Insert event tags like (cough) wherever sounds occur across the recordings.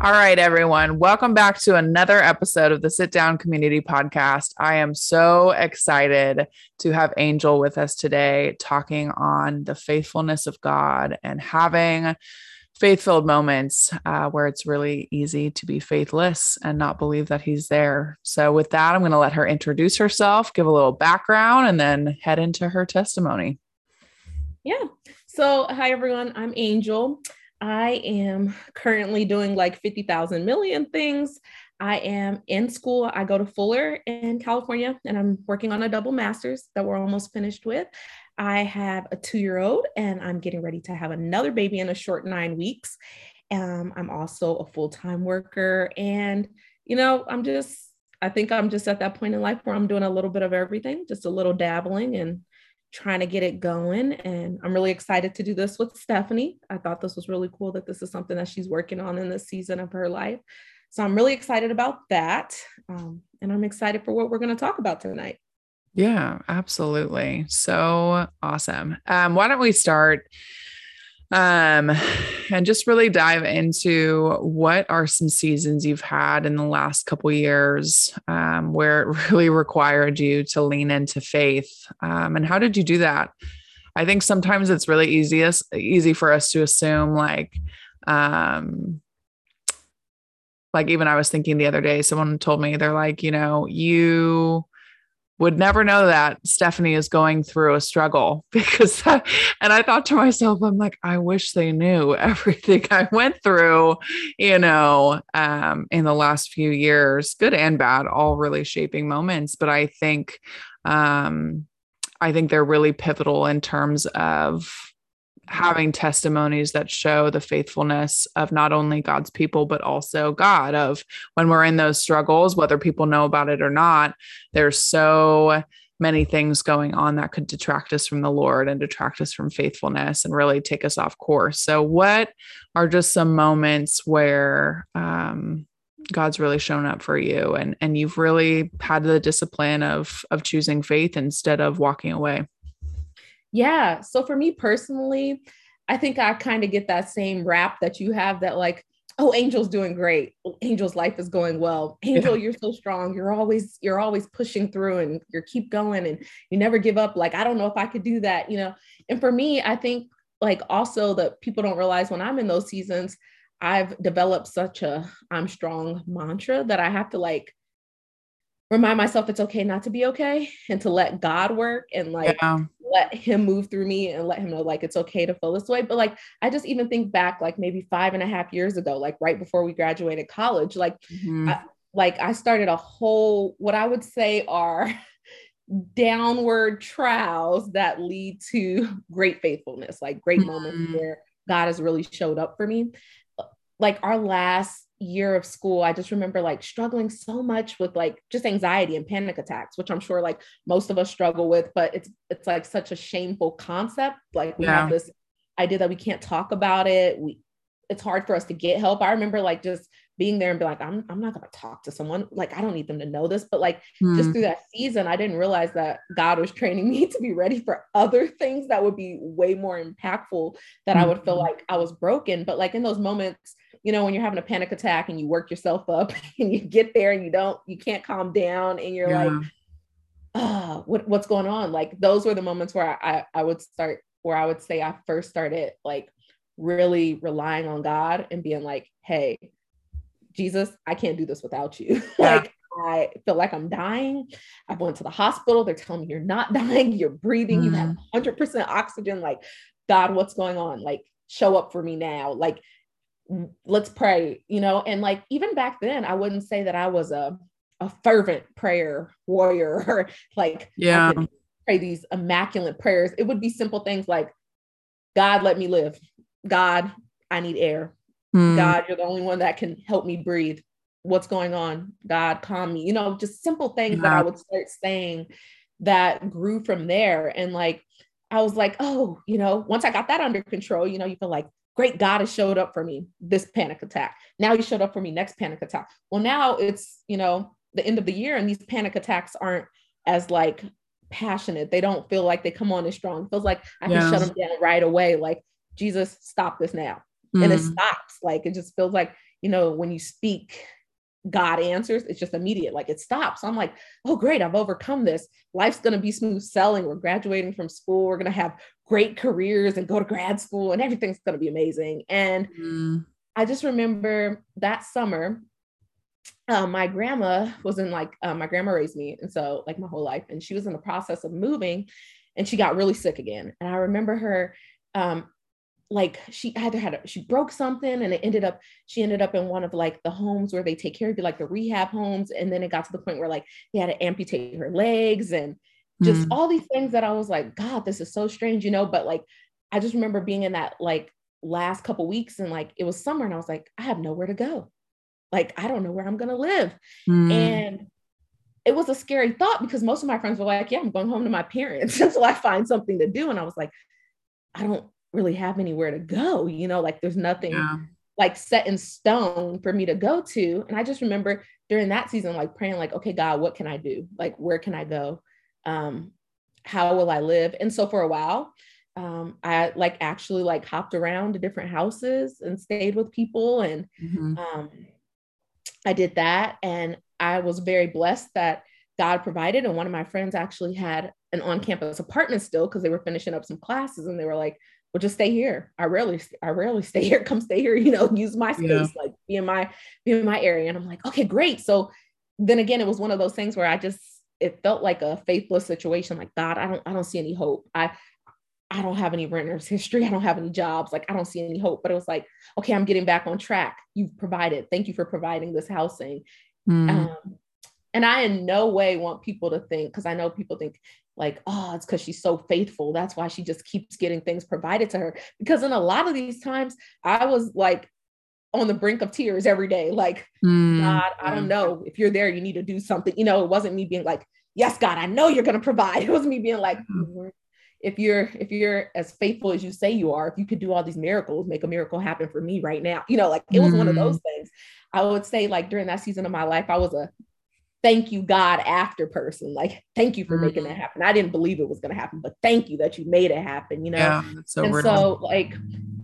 All right, everyone. Welcome back to another episode of the Sit Down Community Podcast. I am so excited to have Angel with us today, talking on the faithfulness of God and having faith filled moments uh, where it's really easy to be faithless and not believe that He's there. So, with that, I'm going to let her introduce herself, give a little background, and then head into her testimony. Yeah. So, hi, everyone. I'm Angel. I am currently doing like 50,000 million things. I am in school. I go to Fuller in California and I'm working on a double master's that we're almost finished with. I have a two year old and I'm getting ready to have another baby in a short nine weeks. Um, I'm also a full time worker. And, you know, I'm just, I think I'm just at that point in life where I'm doing a little bit of everything, just a little dabbling and trying to get it going. And I'm really excited to do this with Stephanie. I thought this was really cool that this is something that she's working on in this season of her life. So I'm really excited about that. Um, and I'm excited for what we're going to talk about tonight. Yeah, absolutely. So awesome. Um, why don't we start? Um, and just really dive into what are some seasons you've had in the last couple years um, where it (laughs) really required you to lean into faith. Um, and how did you do that? I think sometimes it's really easiest easy for us to assume like um like even i was thinking the other day someone told me they're like you know you would never know that Stephanie is going through a struggle (laughs) because that, and I thought to myself, I'm like, I wish they knew (laughs) everything I went through, you know, um, in the last few years, good and bad, all really shaping moments. But I think, um, I think they're really pivotal in terms of having testimonies that show the faithfulness of not only God's people, but also God. Of when we're in those struggles, whether people know about it or not, there's so many things going on that could detract us from the Lord and detract us from faithfulness and really take us off course. So, what are just some moments where, um, God's really shown up for you and and you've really had the discipline of of choosing faith instead of walking away. Yeah. So for me personally, I think I kind of get that same rap that you have that like, oh, Angel's doing great. Angel's life is going well. Angel, yeah. you're so strong. You're always, you're always pushing through and you keep going and you never give up. Like, I don't know if I could do that, you know. And for me, I think like also that people don't realize when I'm in those seasons, I've developed such a I'm strong mantra that I have to like remind myself it's okay not to be okay and to let God work and like yeah. Let him move through me and let him know like it's okay to feel this way. But like I just even think back like maybe five and a half years ago, like right before we graduated college, like mm-hmm. I, like I started a whole what I would say are (laughs) downward trials that lead to great faithfulness, like great mm-hmm. moments where God has really showed up for me. Like our last year of school, I just remember like struggling so much with like just anxiety and panic attacks, which I'm sure like most of us struggle with, but it's it's like such a shameful concept. Like we yeah. have this idea that we can't talk about it. We it's hard for us to get help. I remember like just being there and be like, I'm, I'm not going to talk to someone. Like, I don't need them to know this. But like, mm. just through that season, I didn't realize that God was training (laughs) me to be ready for other things that would be way more impactful that mm. I would feel mm-hmm. like I was broken. But like in those moments, you know, when you're having a panic attack and you work yourself up (laughs) and you get there and you don't, you can't calm down and you're yeah. like, oh, what, what's going on? Like those were the moments where I, I, I would start, where I would say I first started like really relying on God and being like, hey, Jesus, I can't do this without you. (laughs) Yeah. like I feel like I'm dying. I went to the hospital. They're telling me you're not (laughs) dying. You're breathing. Mm. You have 100% mm. oxygen. Like, God, what's going on? Like, show up for me now. Like, let's pray, you know? And like, even back then, I wouldn't say that I was a, a fervent prayer warrior or (laughs) like, yeah, pray these immaculate prayers. It would be simple things like, God, let me live. God, I need air. Mm. God, you're the only one that can help me breathe. What's going on? God, calm me. You know, just simple things yeah. that I would start saying that grew from there. And like, I was like, oh, you know, once I got that under control, you know, you feel like, great, God has showed up for me this panic attack. Now he showed up for me next panic attack. Well, now it's, you know, the end of the year and these panic attacks aren't as like passionate. They don't feel like they come on as strong. It feels like I can shut them down right away. Like, Jesus, stop this now mm. and it mm. stops. Like it just feels like, you know, when you speak, God answers, it's just immediate, like it stops. I'm like, oh, great, I've overcome this. Life's gonna be smooth selling. We're graduating from school, we're gonna have great careers and go to grad school, and everything's gonna be amazing. And mm. I just remember that summer, uh, my grandma was in like uh, my grandma raised me and so like my whole life and she was in the process of moving and she got really sick again and i remember her um like she either had a, she broke something and it ended up she ended up in one of like the homes where they take care of you like the rehab homes and then it got to the point where like they had to amputate her legs and just mm. all these things that i was like god this is so strange you know but like i just remember being in that like last couple weeks and like it was summer and i was like i have nowhere to go like, I don't know where I'm going to live. Mm. And it was a scary thought because most of my friends were like, yeah, I'm going home to my parents (laughs) until I find something to do. And I was like, I don't really have anywhere to go. You know, like there's nothing yeah. like set in stone for me to go to. And I just remember during that season, like praying, like, okay, God, what can I do? Like, where can I go? Um, how will I live? And so for a while, um, I like actually like hopped around to different houses and stayed with people and mm-hmm. um, I did that and I was very blessed that God provided. And one of my friends actually had an on campus apartment still because they were finishing up some classes and they were like, well, just stay here. I rarely, I rarely stay here. Come stay here, you know, (laughs) use my space, yeah. like be in my, be in my area. And I'm like, okay, great. So then again, it was one of those things where I just, it felt like a faithless situation. Like, God, I don't, I don't see any hope. I, I don't have any renters (laughs) history. I don't have any jobs. Like I don't see any hope. But it was like, okay, I'm getting back on track. You've provided. Thank you for providing this housing. Mm. Um, and I in no way want people to think, because I know people think like, oh, it's because she's so faithful. That's why she just keeps getting things provided to her. Because in a lot of these times, I was like on the brink of tears every day. Like, mm. God, I don't know. If you're there, you need to do something. You know, it wasn't me being like, yes, God, I know you're going to provide. (laughs) It was me being like, mm if you're if you're as faithful as you say you are if you could do all these miracles make a miracle happen for me right now you know like it was mm. one of those mm. things i would say like during that season of my life i was a thank you god after person like thank you for mm. making that happen i didn't believe it was going to happen but thank you that you made it happen you know yeah, so and so like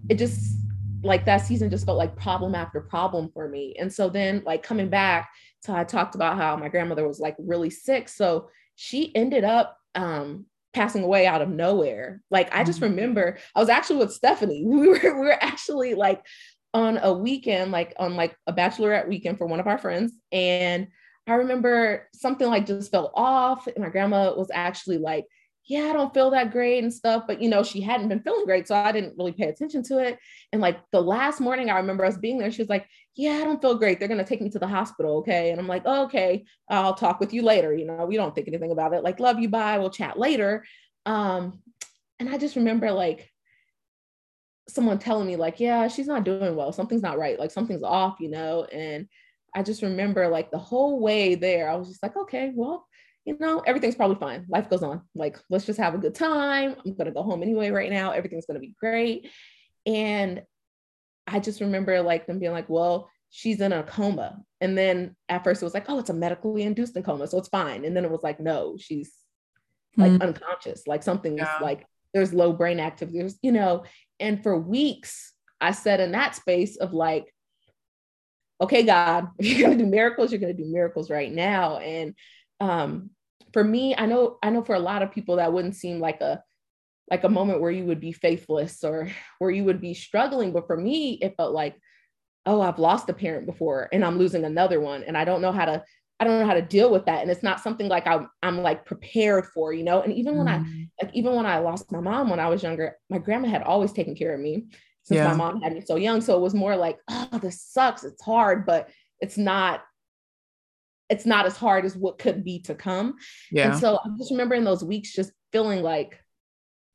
it just like that season just felt like problem after problem for me and so then like coming back so i talked about how my grandmother was like really sick so she ended up um passing away out of nowhere. Like I just mm-hmm. remember I was actually with Stephanie. (laughs) We were we were actually like on a weekend, like on like a bachelorette weekend for one of our friends. And I remember something like just fell off. And my grandma was actually like, yeah, I don't feel that great and stuff. But you know, she hadn't been feeling great. So I didn't really pay attention to it. And like the last morning, I remember us being there. She was like, Yeah, I don't feel great. They're gonna take me to the hospital. Okay. And I'm like, oh, okay, I'll talk with you later. You know, we don't think anything about it. Like, love you, bye. We'll chat later. Um, and I just remember like someone telling me, like, yeah, she's not doing well. Something's not right. Like something's off, you know. And I just remember like the whole way there, I was just like, okay, well, you know, everything's probably fine. Life goes on. Like, let's just have a good time. I'm going to go home anyway right now. Everything's going to be great. And I just remember like them being like, well, she's in a coma. And then at first it was like, oh, it's a medically induced coma. So it's fine. And then it was like, no, she's like mm-hmm. unconscious. Like something's yeah. like there's low brain activity. There's, you know, and for weeks I said in that space of like, okay, God, if (laughs) you're gonna do miracles, you're gonna do miracles right now. And um, for me, I know I know for a lot of people that wouldn't seem like a like a moment where you would be faithless or (laughs) where you would be struggling. But for me, it felt like, oh, I've lost a parent before and I'm losing another one. And I don't know how to, I don't know how to deal with that. And it's not something like I'm, I'm like prepared for, you know? And even when mm. I, like, even when I lost my mom when I was younger, my grandma had always taken care of me since yeah. my mom had me so young. So it was more like, oh, this sucks. It's hard, but it's not it's not as hard as what could be to come. Yeah. And so I just remember in those weeks just feeling like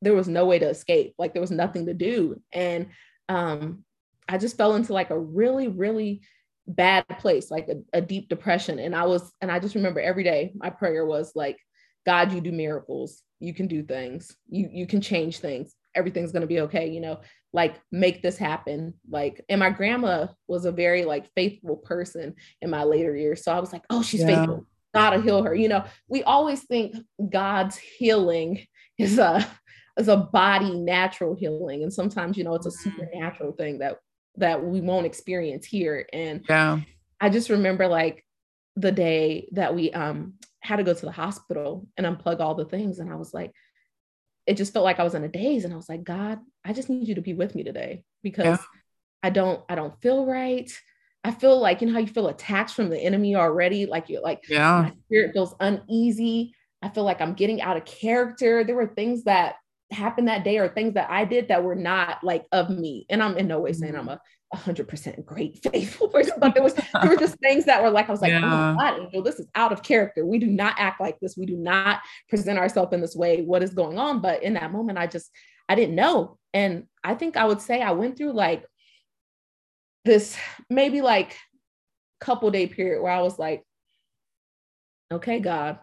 there was no way to escape, like there was nothing to do. And um, I just fell into like a really, really bad place, like a, a deep depression. And I was, and I just remember every day my prayer was like, God, you do miracles. You can do things. You you can change things. Everything's gonna be okay. You know, like make this happen like and my grandma was a very like faithful person in my later years so i was like oh she's yeah. faithful god'll heal her you know we always think god's healing is a is a body natural healing and sometimes you know it's a mm-hmm. supernatural thing that that we won't experience here. And yeah, I just remember like the day that we um had to go to the hospital and unplug all the things. And I was like, it just felt like I was in a daze. And I was like, God, I just need you to be with me today because yeah. I don't, I don't feel right. I feel like, you know how you feel attacked from the enemy already? Like you're like, yeah, my spirit feels uneasy. I feel like I'm getting out of character. There were things that happened that day or things that I did that were not like of me. And I'm in no way saying I'm a 100% great (laughs) faithful person but there was there were just things that were like i was like yeah. oh my god angel this is out of character we do not act like this we do not present ourselves in this way what is going on but in that moment i just i didn't know. And i think i would say i went through like this maybe like couple day period where i was like okay god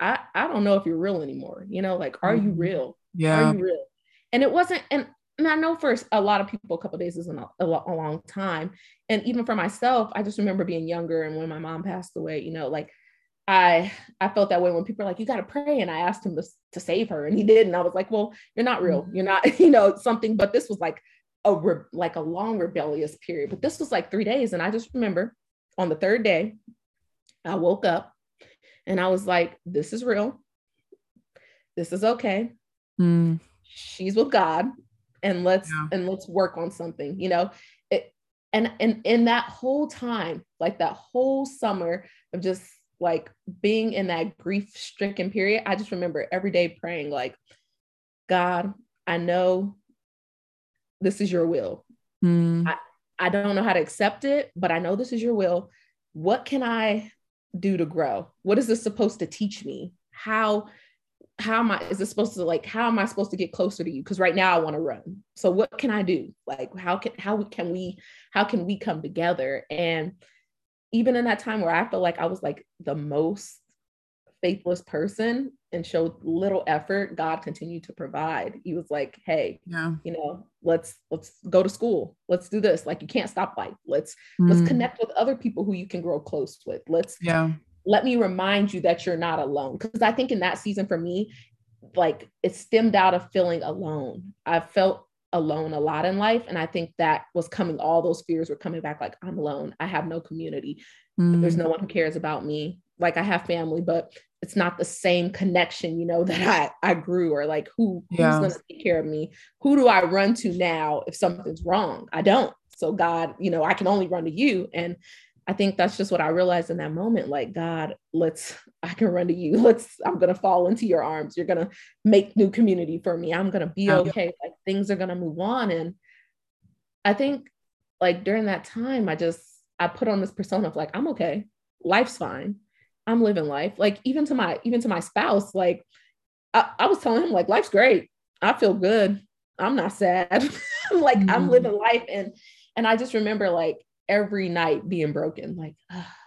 i i don't know if you're real anymore. You know like are you mm-hmm. real? Yeah. are you real? And it wasn't and and I know for a lot of people, a couple days isn't a, a, a, long time. And even for myself, I just remember being younger and when my mom passed away, you know, like I I felt that way when people are like, you got to pray. And I asked him to, to save her and he did. And I was like, well, you're not real. Mm-hmm. You're not, (laughs) you know, something, but this was like a re- like a long rebellious period. But this was like three days. And I just remember on the third day, I woke up and I was like, this is real. This is okay. Mm. She's with God and let's yeah. and let's work on something you know it and and in that whole time like that whole summer of just like being in that grief stricken period i just remember every day praying like god i know this is your will mm. I, I don't know how to accept it but i know this is your will what can i do to grow what is this supposed to teach me how how am I, is this supposed to like, how am I supposed to get closer to you? Because right now I want to run. So what can I do? Like, how can, how can we, how can we come together? And even in that time where I felt like I was like the most faithless person and showed little effort, God continued to provide. He was like, hey, yeah. you know, let's, let's go to school. Let's do this. Like, you can't stop life. Let's, mm. let's connect with other people who you can grow close with. Let's, yeah let me remind you that you're not alone. Because I think in that season for me, like it stemmed out of feeling alone. I felt alone a lot in life. And I think that was coming, all those fears were coming back like, I'm alone. I have no community. Mm. There's no one who cares about me. Like I have family, but it's not the same connection, you know, (laughs) that I, I grew or like who who's yeah. gonna take care of me? Who do I run to now if something's wrong? I don't. So God, you know, I can only run to you. And I think that's just what I realized in that moment. Like, God, let's, I can run to you. (laughs) Let's, I'm going to fall into your arms. You're going to make new community for me. I'm going to be okay. Like, things are going to move on. And I think, like, during that time, I just, I put on this persona of like, I'm okay. Life's fine. I'm living life. Like, even to my, even to my spouse, like, I, I was telling him, like, life's great. I feel good. I'm not sad. (laughs) Like, mm-hmm. I'm living life. And, and I just remember like every night being broken. Like,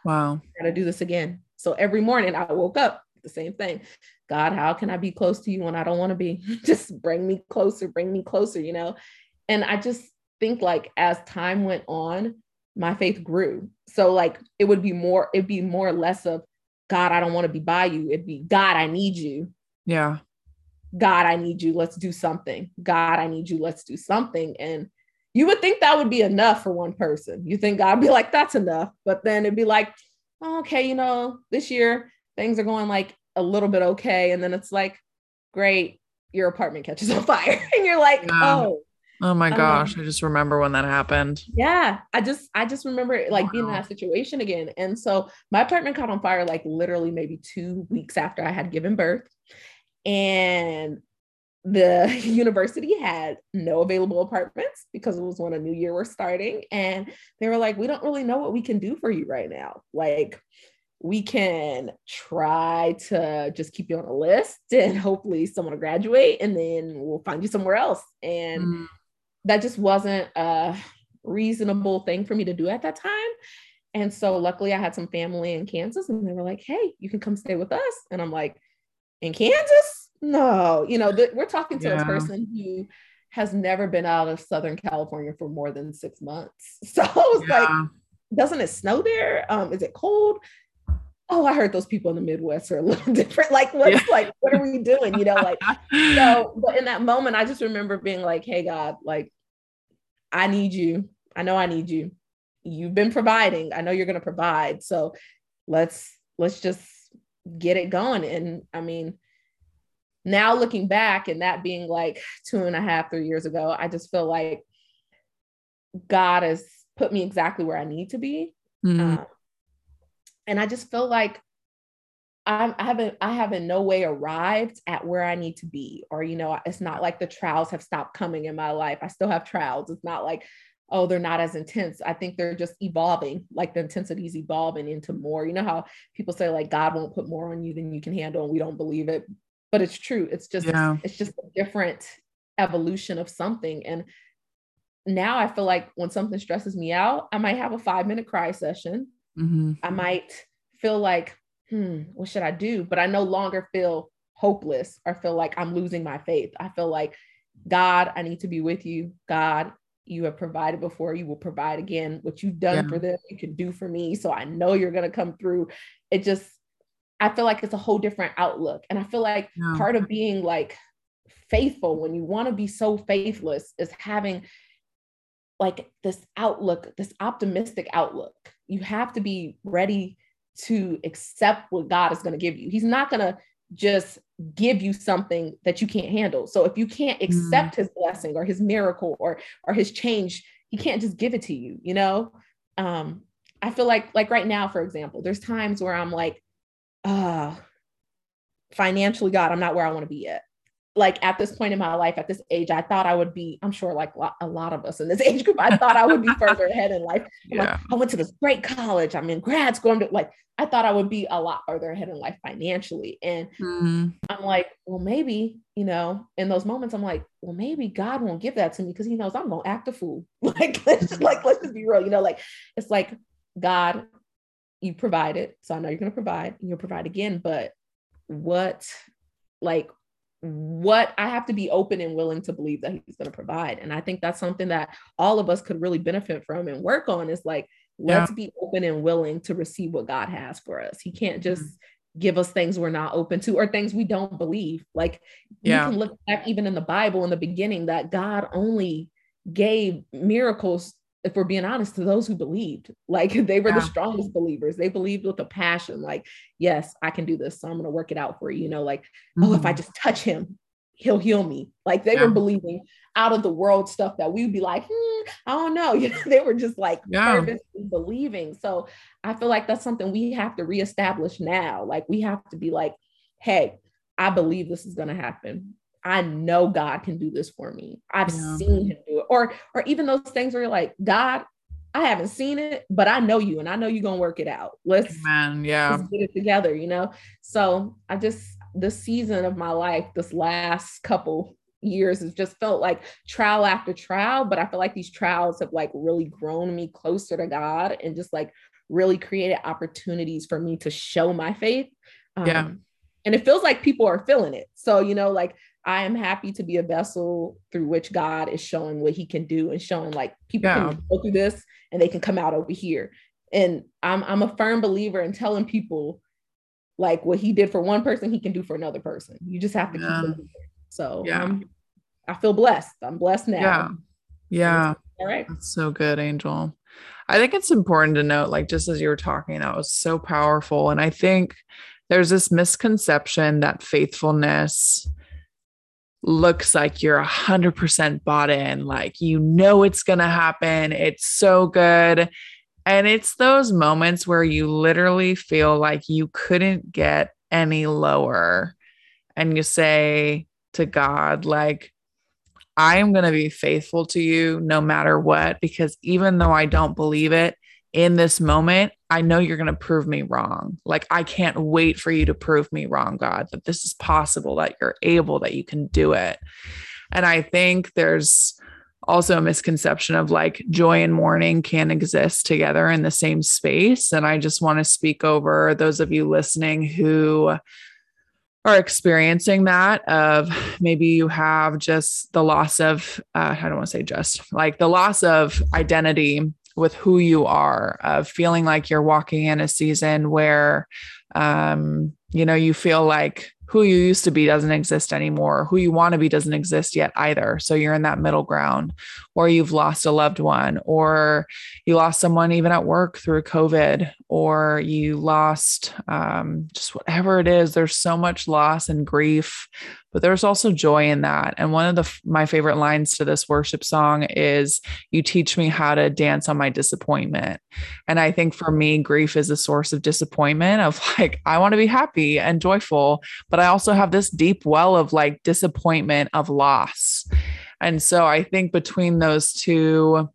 wow, I gotta do this again. So every morning I woke up the same thing. God, how can I be close to you when I don't want to be? (laughs) just bring me closer, bring me closer, you know? And I just think like as time went on, my faith grew. So like it would be more, it'd be more or less of God, I don't want to be by you. It'd be God, I need you. Yeah. God, I need you. Let's do something. God, I need you. Let's do something. And you would think that would be enough for one person. You think God'd be like, that's enough. But then it'd be like, oh, okay, you know, this year things are going like a little bit okay. And then it's like, great, your apartment catches on fire. (laughs) and you're like, yeah. oh. Oh my gosh, um, I just remember when that happened. Yeah, I just I just remember like wow. being in that situation again. And so my apartment caught on fire like literally maybe 2 weeks after I had given birth. And the (laughs) university had no available apartments because it was when a new year was starting. And they were like, we don't really know what we can do for you right now. Like, we can try to just keep you on a list (laughs) and hopefully someone will graduate and then we'll find you somewhere else. And mm. that just wasn't a reasonable thing for me to do at that time. And so luckily I had some family in Kansas and they were like, hey, you can come stay with us. And I'm like, in Kansas? no, you know, th- we're talking to yeah. a person who has never been out of Southern California for more than six months. (laughs) So I was yeah. like, doesn't it snow there? Um, is it cold? Oh, I heard those people in the Midwest are a (laughs) little different. Like, what's yeah. like, what are we doing? You know, like, (laughs) so, but in that moment, I just remember being like, hey, God, like, I need you. I know I need you. You've been providing. I know you're going to provide. So let's let's just get it going. And I mean, now looking back and that being like two and a half, three years ago, I just feel like God has put me exactly where I need to be. Mm. Um, and I just feel like I'm, I haven't I have in no way arrived at where I need to be, or you know, it's not like the trials have stopped coming in my life. I still have trials. It's not like oh they're not as intense. I think they're just evolving. Like the intensity is evolving into more. You know how people say like God won't put more on you than you can handle, and we don't believe it, but it's true. It's just yeah. it's just a different evolution of something, and now I feel like when something stresses me out, I might have a five minute cry session. Mm-hmm. I might feel like hmm, what should I do? But I no longer feel hopeless or feel like I'm losing my faith. I feel like, God, I need to be with you. God, you have provided before, you will provide again. What you've done yeah. for them, you can do for me. So I know you're going to come through. It just, I feel like it's a whole different outlook. And I feel like yeah. part of being like faithful when you want to be so faithless is having like this outlook, this optimistic outlook. You have to be ready to accept what God is going to give you. He's not going to just give you something that you can't handle. So if you can't accept mm. his blessing or his miracle or or his change, he can't just give it to you, you know? Um I feel like like right now for example, there's times where I'm like uh financially God, I'm not where I want to be yet like at this point in my life, at this age, I thought I would be, I'm sure like a lot of us in this (laughs) age group, I thought I would be (laughs) further ahead in life. Yeah. Like, I went to this great college. I'm in grad school. I'm like, I thought I would be a lot further ahead in life financially. And mm-hmm. I'm like, well, maybe, you know, in those moments, I'm like, well, maybe God won't give that to me because he knows I'm going to act a fool. (laughs) Like, let's just, like, let's just be real, you know, like, it's like, God, you provided. So I know you're going to provide and you'll provide again, but what, like, what I have to be open and willing to believe that he's going to provide. And I think that's something that all of us could really benefit from and work on is like, let's yeah. be open and willing to receive what God has for us. He can't just mm-hmm. give us things we're not open to or things we don't believe. Like yeah. you can look back even in the Bible in the beginning that God only gave miracles if we're being honest, to those who believed. (laughs) Like they were yeah. the strongest believers. They believed with a passion, like, yes, I can do this. So I'm going to work it out for you. You know, like, mm-hmm. oh, if I mm-hmm. just touch him, he'll heal me. Like they yeah. were believing out of the world stuff that we would be like, hmm, I don't know. (laughs) You know, they were just like yeah. believing. So I feel like that's something we have to reestablish now. Like we have to be like, hey, I believe this is going to happen. I know God can do this for me. I've yeah. seen him do it. Or or even those things where you're like, God, I haven't seen it, but I know you and I know you're gonna work it out. Let's, Man, yeah. let's get it together, you know. So I just this season of my life, this last couple years has just felt like trial after trial, but I feel like these trials have like really grown me closer to God and just like really created opportunities for me to show my faith. Um, yeah. And it feels like people are feeling it. So, you know, like I am happy to be a vessel through which God is showing what he can do and showing like people yeah. can go through this and they can come out over here. And I'm I'm a firm believer in telling people like what he did for one person, he can do for another person. You just have to yeah. keep it. So yeah. Um, I feel blessed. I'm blessed now. Yeah. Yeah. All right. That's so good, Angel. I think it's important to note, like just as you were talking, that was so powerful. And I think there's this misconception that faithfulness looks like you're 100% bought in, like you know it's going to happen. It's so good. And it's those moments where you literally feel like you couldn't get any lower. And you say to God, like, I am going to be faithful to you no matter what, because even though I don't believe it in this moment, I know you're going to prove me wrong. Like, I can't wait for you to prove me wrong, God, that this is possible, that you're able, that you can do it. And I think there's also a misconception of like joy and mourning can exist together in the same space. And I just want to speak over those of you listening who are experiencing that of maybe you have just the loss of uh, i don't want to say just like the loss of identity with who you are, of feeling like you're walking in a season where, um, you know, you feel like who you used to be doesn't exist anymore. Who you want to be doesn't exist yet either. So you're in that middle ground, or you've lost a loved one, or you lost someone even at work through COVID, or you lost um, just whatever it is. There's so much loss and grief, but there's also joy in that. And one of the my favorite lines to this worship song is, "You teach me how to dance on my disappointment." And I think for me, grief is a source of disappointment. Of (laughs) like, I want to be happy and joyful, but I also have this deep well of like disappointment of loss. And so I think between those two,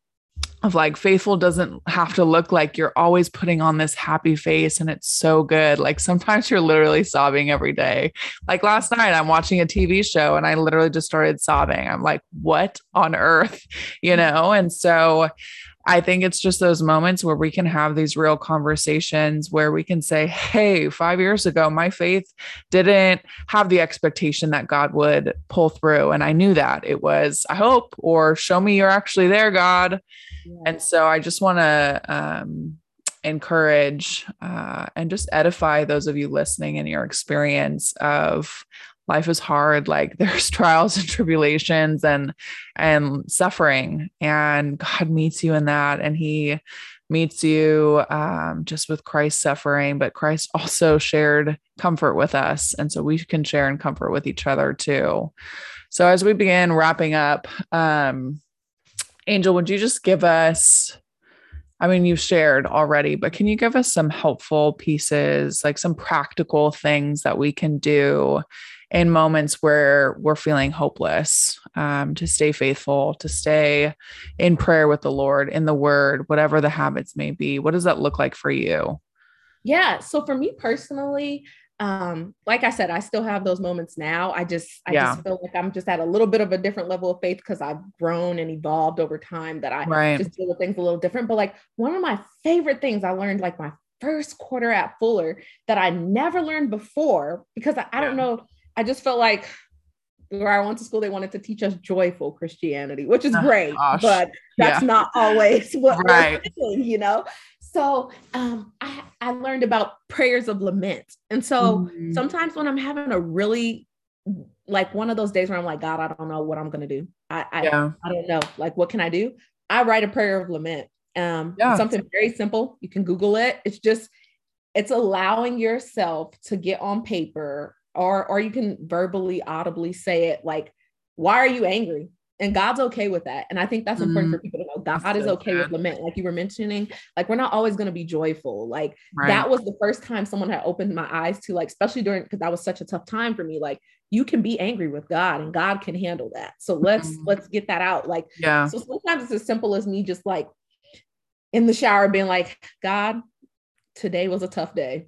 of like faithful doesn't have to look like you're always putting on this happy face and it's so good. Like sometimes you're literally sobbing every day. Like last night, I'm watching a TV show and I literally just started sobbing. I'm like, what on earth? (laughs) You know? And so I think it's just those moments where we can have these real conversations where we can say, Hey, five years ago, my faith didn't have the expectation that God would pull through. And I knew that it was, I hope, or show me you're actually there, God. Yeah. And so I just want to um, encourage uh, and just edify those of you listening in your experience of life is hard like (laughs) there's trials and tribulations and and suffering and god meets you in that and he meets you um, just with christ's suffering but christ also shared comfort with us and so we can share and comfort with each other too. So as we begin wrapping up um, angel would you just give us I mean, you've shared already, but can you give us some helpful pieces, like some practical things that we can do in moments where we're feeling hopeless, um, to stay faithful, to stay in prayer with the Lord, in the word, whatever the habits may be. What does that look like for you? Yeah. So for me personally, um, like I said, I still have those moments now. I just, I yeah. just feel like I'm just at a little bit of a different level of faith because I've grown and evolved over time that I right. just deal with things a little different. But like one of my favorite things I learned like my first quarter at Fuller that I never learned before because I, I don't know I just felt like where I went to school, they wanted to teach us joyful Christianity, which is oh, great, gosh. but that's yeah. not always (laughs) what right. we're doing, you know? So um, I, I learned about prayers of lament. And so mm-hmm. sometimes when I'm having a really like one of those days where I'm like, God, I don't know what I'm gonna do. I I, yeah. I don't know. Like, what can I do? I write a prayer of lament. Um, yeah. something very simple. You can Google it. It's just, it's allowing yourself to get on paper or or you can verbally audibly say it like why are you angry and god's okay with that and i think that's important mm-hmm. for people to god is okay with lament like you were mentioning like we're not always going to be joyful like right. that was the first time someone had opened my eyes to like especially during because that was such a tough time for me like you can be angry with god and god can handle that so let's mm-hmm. let's get that out like yeah so sometimes it's as simple as me just like in the shower being like god today was a tough day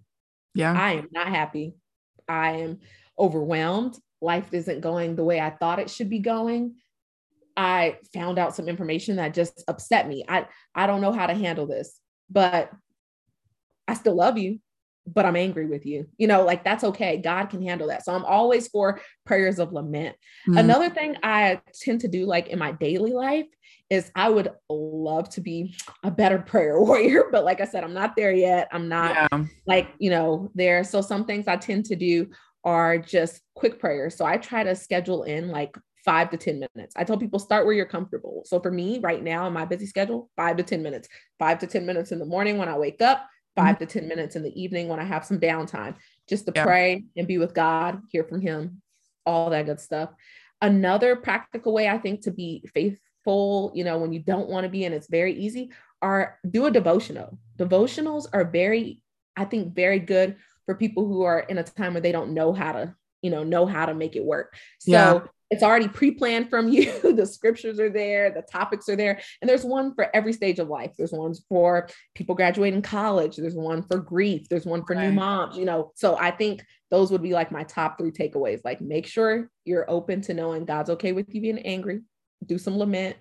yeah i am not happy I am overwhelmed. Life isn't going the way I thought it should be going. I found out some information that just upset me. I, I don't know how to handle this, but I still love you, but I'm angry with you. You know, like that's okay. God can handle that. So I'm always for prayers of lament. Mm-hmm. Another thing I tend to do, like in my daily life, is I would love to be a better (laughs) prayer warrior, but like I said, I'm not there yet. I'm not yeah. like, you know, there. So some things I tend to do are just quick prayers. So I try to schedule in like five to 10 minutes. I tell people start where you're comfortable. So for me right now in my busy schedule, five to 10 minutes, five to 10 minutes in the morning when I wake up, 5 mm-hmm. to 10 minutes in the evening when I have some downtime, just to yeah. pray and be with God, hear from Him, all that good stuff. Another practical way I think to be faithful, you know, when you don't want to be and it's very easy, are do a devotional. Devotionals are very, I think, very good for people who are in a time where they don't know how to, you know, know how to make it work. So yeah. It's already pre-planned from you. (laughs) the scriptures are there, the topics are there, and there's one for every stage of life. There's ones for people graduating college. There's one for grief. There's one for right. new moms. You know, so I think those would be like my top three takeaways. Like, make sure you're open to knowing God's okay with you being angry do some lament,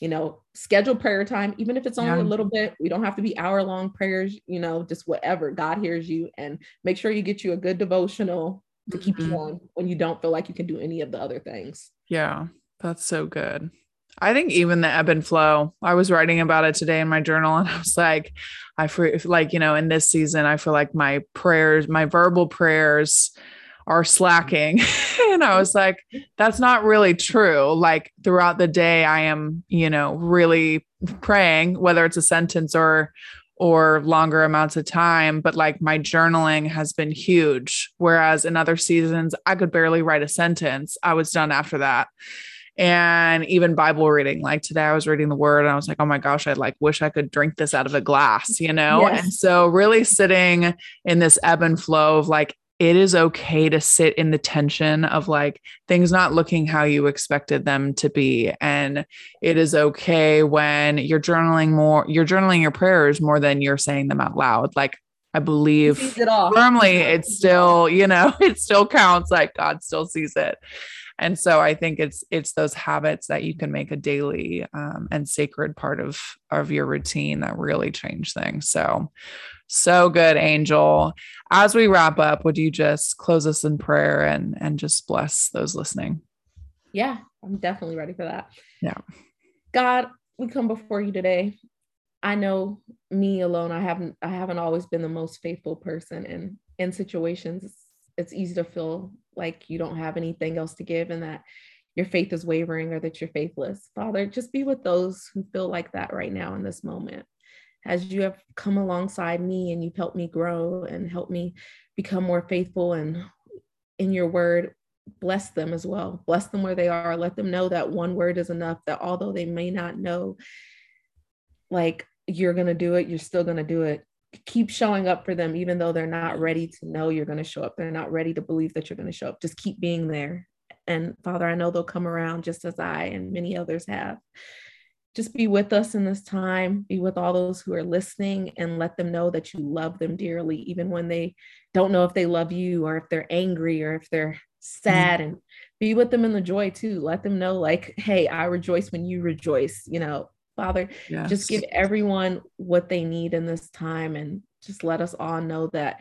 you know, schedule prayer time, even if it's only yeah. a little bit. We don't have to be hour long prayers, you know, just whatever. God hears you and make sure you get you a good devotional to keep mm-hmm. you on when you don't feel like you can do any of the other things. Yeah, that's so good. I think even the ebb and flow. I was writing about it today in my journal, and (laughs) I was like, I feel like you know, in this season, I feel like my prayers, my verbal prayers, are slacking. (laughs) and I was like, that's not really true. Like throughout the day, I am, you know, really praying, whether it's a sentence or or longer amounts of time, but like my journaling has been huge. Whereas in other seasons, I could barely write a sentence. I was done after that. And even Bible reading, like today I was reading the word and I was like, oh my gosh, I like wish I could drink this out of a glass, you know? Yes. And so really sitting in this ebb and flow of like, it is okay to sit in the tension of like things not looking how you expected them to be. And it is okay when you're journaling more, you're journaling your prayers more than you're saying them out loud. Like, I believe it firmly it's still, you know, (laughs) it still counts like God still sees it. And so I think it's it's those habits that you can make a daily um, and sacred part of of your routine that really change things. So so good, Angel. As we wrap up, would you just close us in prayer and and just bless those listening? Yeah, I'm definitely ready for that. Yeah. God, we come before you today. I know me alone, I haven't I haven't always been the most faithful person in in situations. It's, it's easy to feel like you don't have anything else to give and that your faith is wavering or that you're faithless. Father, just be with those who feel like that right now in this moment as you have come alongside me and you've helped me grow and helped me become more faithful and in your word bless them as well. Bless them where they are. Let them know that one word is enough that although they may not know like you're going to do it you're still going to do it. Keep showing up for them even though they're not ready to know you're going to show up. They're not ready to believe that you're going to show up. Just keep being there. And father i know they'll come around just as i and many others have just be with us in this time, be with all those who are listening, and let them know that you love them dearly, even when they don't know if they love you or if they're angry or if they're sad, mm-hmm. and be with them in the joy too. Let them know, like, hey, I rejoice when you rejoice, you know, Father, yes. just give everyone what they need in this time and just let us all know that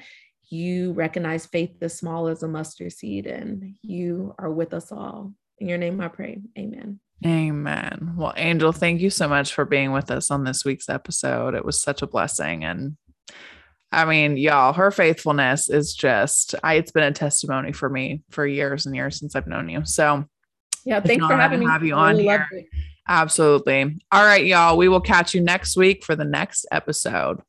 you recognize faith as small as a mustard seed and you are with us all. In your name I pray. Amen. Amen. Well, Angel, thank you so much for being with us on this week's episode. It was such a blessing. And I mean, y'all, her faithfulness is just, I, it's been a testimony for me for years and years since I've known you. So, yeah, thanks for having me. Have you on here. Absolutely. All right, y'all. We will catch you next week for the next episode.